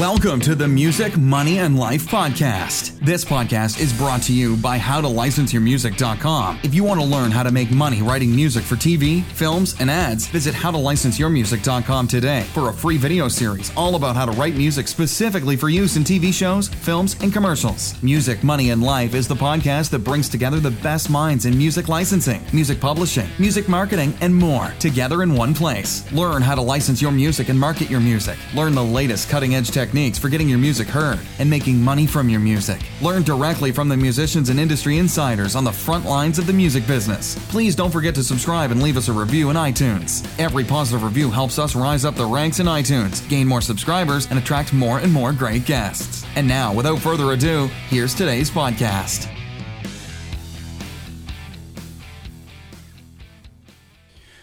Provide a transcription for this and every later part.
Welcome to the Music, Money, and Life podcast. This podcast is brought to you by HowToLicenseYourMusic.com. If you want to learn how to make money writing music for TV, films, and ads, visit HowToLicenseYourMusic.com today for a free video series all about how to write music specifically for use in TV shows, films, and commercials. Music, Money, and Life is the podcast that brings together the best minds in music licensing, music publishing, music marketing, and more together in one place. Learn how to license your music and market your music. Learn the latest cutting edge technology techniques for getting your music heard and making money from your music. Learn directly from the musicians and industry insiders on the front lines of the music business. Please don't forget to subscribe and leave us a review in iTunes. Every positive review helps us rise up the ranks in iTunes, gain more subscribers, and attract more and more great guests. And now, without further ado, here's today's podcast.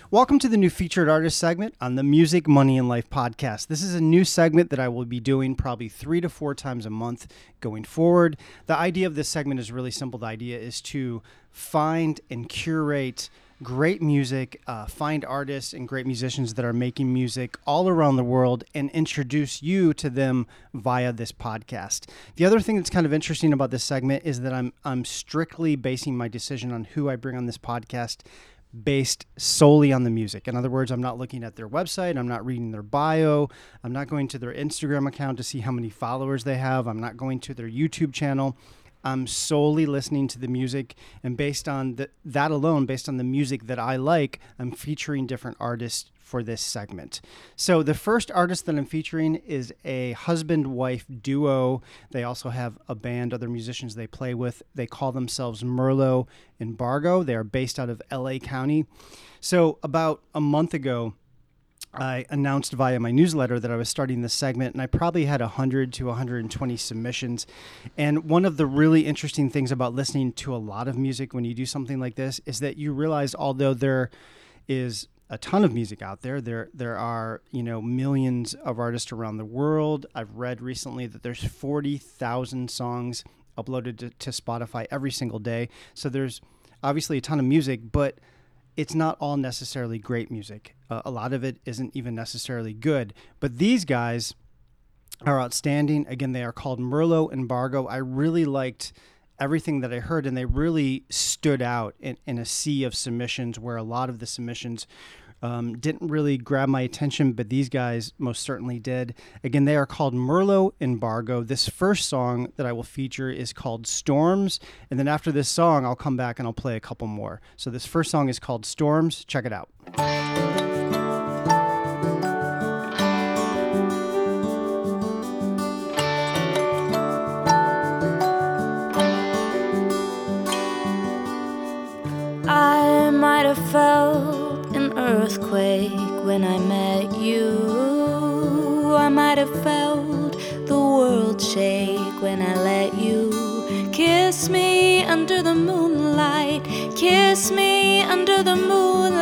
Welcome to the new featured artist segment on the Music, Money, and Life podcast. This is a new segment that I will be doing probably three to four times a month going forward. The idea of this segment is really simple. The idea is to find and curate great music, uh, find artists and great musicians that are making music all around the world and introduce you to them via this podcast. The other thing that's kind of interesting about this segment is that I'm I'm strictly basing my decision on who I bring on this podcast based solely on the music. In other words, I'm not looking at their website, I'm not reading their bio, I'm not going to their Instagram account to see how many followers they have, I'm not going to their YouTube channel. I'm solely listening to the music, and based on the, that alone, based on the music that I like, I'm featuring different artists for this segment. So the first artist that I'm featuring is a husband wife duo. They also have a band, other musicians they play with. They call themselves Merlot Embargo. They are based out of LA County. So about a month ago, I announced via my newsletter that I was starting this segment, and I probably had 100 to 120 submissions. And one of the really interesting things about listening to a lot of music when you do something like this is that you realize, although there is a ton of music out there. There there are, you know, millions of artists around the world. I've read recently that there's 40,000 songs uploaded to, to, Spotify every single day. So there's obviously a ton of music, but it's not all necessarily great music. Uh, a lot of it isn't even necessarily good. But these guys are outstanding. Again, they are called Merlot Embargo. I really liked everything that I heard, and they really stood out in, in a sea of submissions where a lot of the submissions um, didn't really grab my attention, but these guys most certainly did. Again, they are called Merlot Embargo. This first song that I will feature is called Storms, and then after this song, I'll come back and I'll play a couple more. So this first song is called Storms. Check it out. Earthquake when I met you. I might have felt the world shake when I let you kiss me under the moonlight. Kiss me under the moonlight.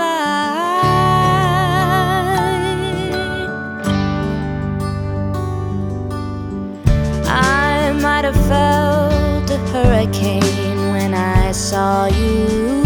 I might have felt a hurricane when I saw you.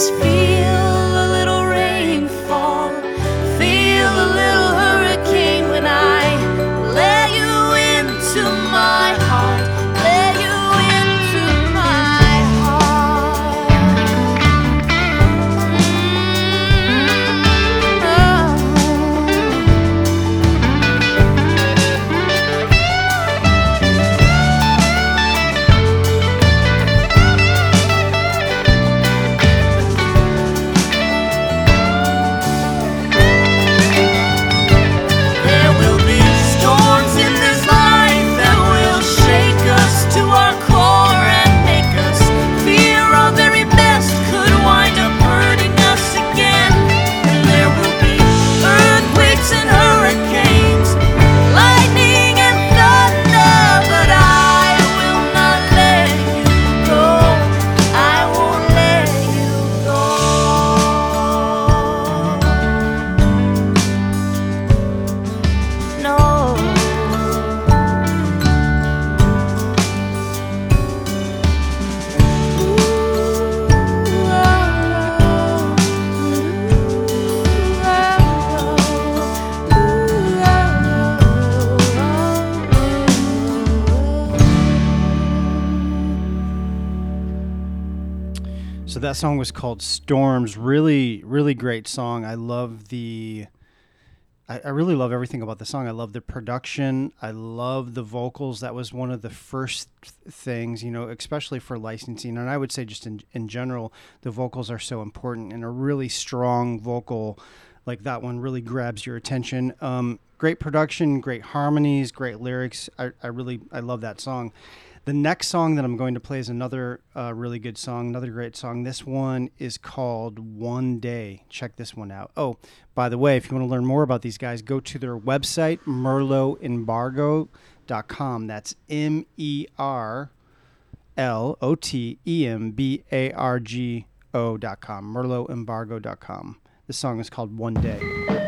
speak. That song was called Storms. Really, really great song. I love the. I, I really love everything about the song. I love the production. I love the vocals. That was one of the first th- things, you know, especially for licensing. And I would say just in, in general, the vocals are so important. And a really strong vocal like that one really grabs your attention. Um, great production, great harmonies, great lyrics. I, I really I love that song. The next song that I'm going to play is another uh, really good song, another great song. This one is called One Day. Check this one out. Oh, by the way, if you want to learn more about these guys, go to their website, merlotembargo.com. That's M E R L O T E M B A R G O.com, merlotembargo.com. This song is called One Day.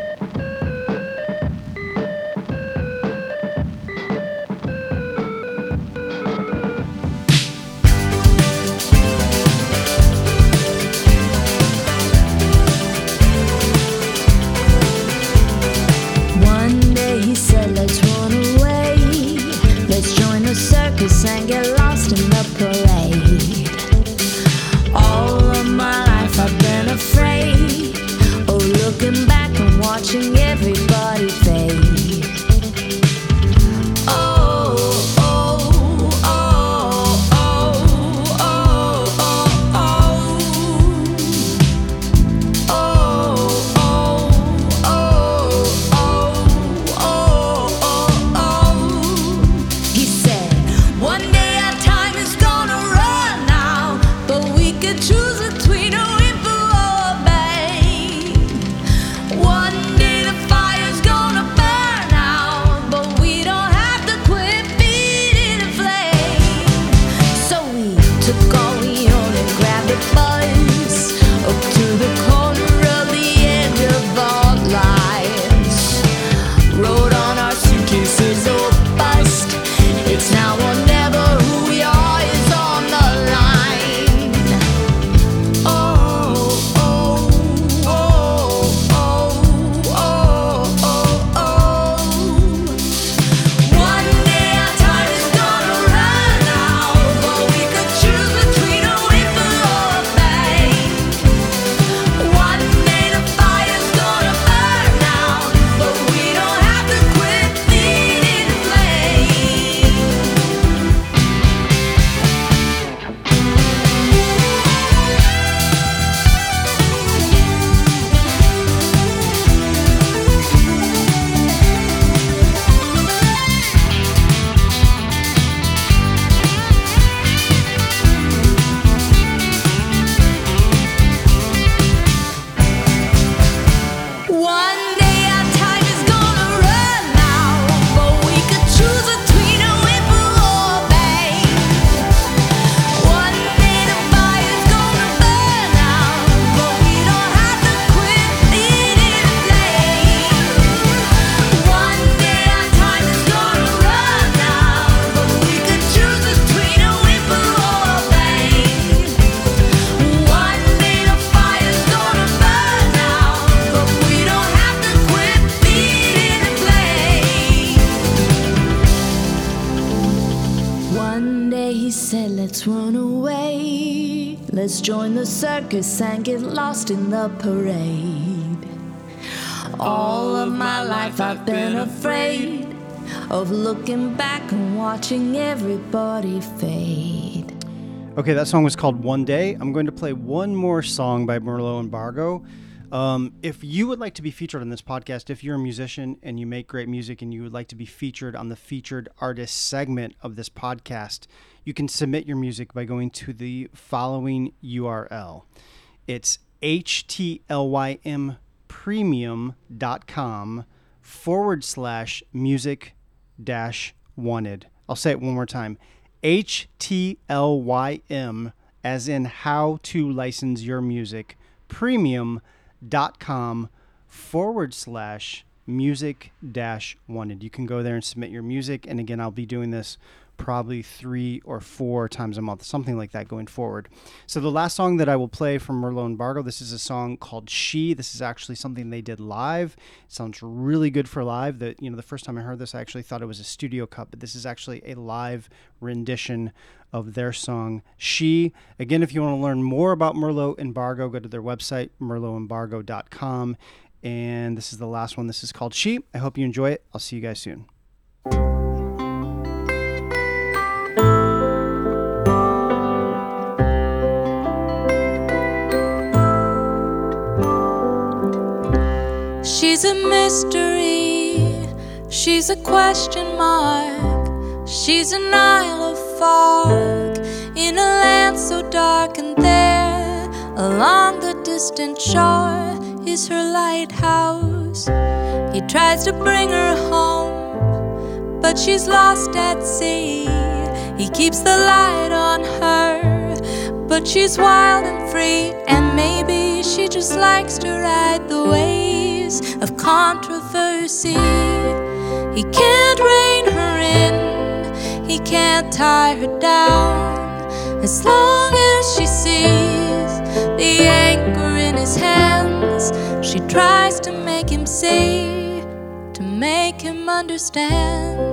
Run away. Let's join the circus and get lost in the parade. All of my life I've been afraid of looking back and watching everybody fade. Okay, that song was called One Day. I'm going to play one more song by Merlot Embargo. Um, if you would like to be featured on this podcast, if you're a musician and you make great music and you would like to be featured on the featured artist segment of this podcast, you can submit your music by going to the following URL. It's htlympremium.com forward slash music dash wanted. I'll say it one more time. HTLYM, as in how to license your music, premium.com forward slash music dash wanted. You can go there and submit your music. And again, I'll be doing this probably three or four times a month, something like that going forward. So the last song that I will play from Merlot Embargo, this is a song called She. This is actually something they did live. It sounds really good for live. That you know, the first time I heard this, I actually thought it was a studio cut, but this is actually a live rendition of their song She. Again, if you want to learn more about Merlot Embargo, go to their website, merlotembargo.com. And this is the last one. This is called She. I hope you enjoy it. I'll see you guys soon. She's a mystery, she's a question mark, she's an isle of fog in a land so dark, and there along the distant shore is her lighthouse. He tries to bring her home, but she's lost at sea. He keeps the light on her, but she's wild and free, and maybe she just likes to ride the of controversy. He can't rein her in, he can't tie her down. As long as she sees the anchor in his hands, she tries to make him see, to make him understand.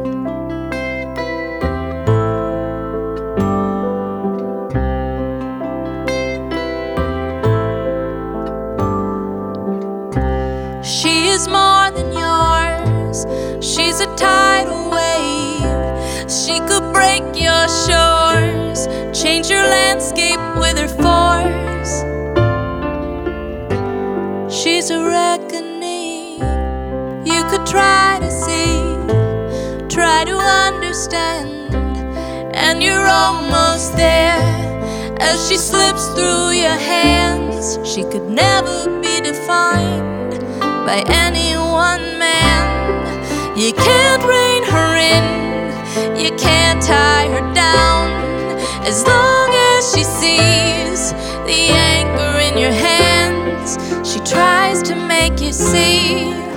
Is more than yours. She's a tidal wave. She could break your shores, change your landscape with her force. She's a reckoning. You could try to see, try to understand, and you're almost there. As she slips through your hands, she could never be defined by any one man. You can't rein her in, you can't tie her down. As long as she sees the anchor in your hands, she tries to make you see.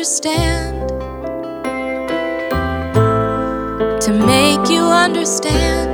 Understand. To make you understand.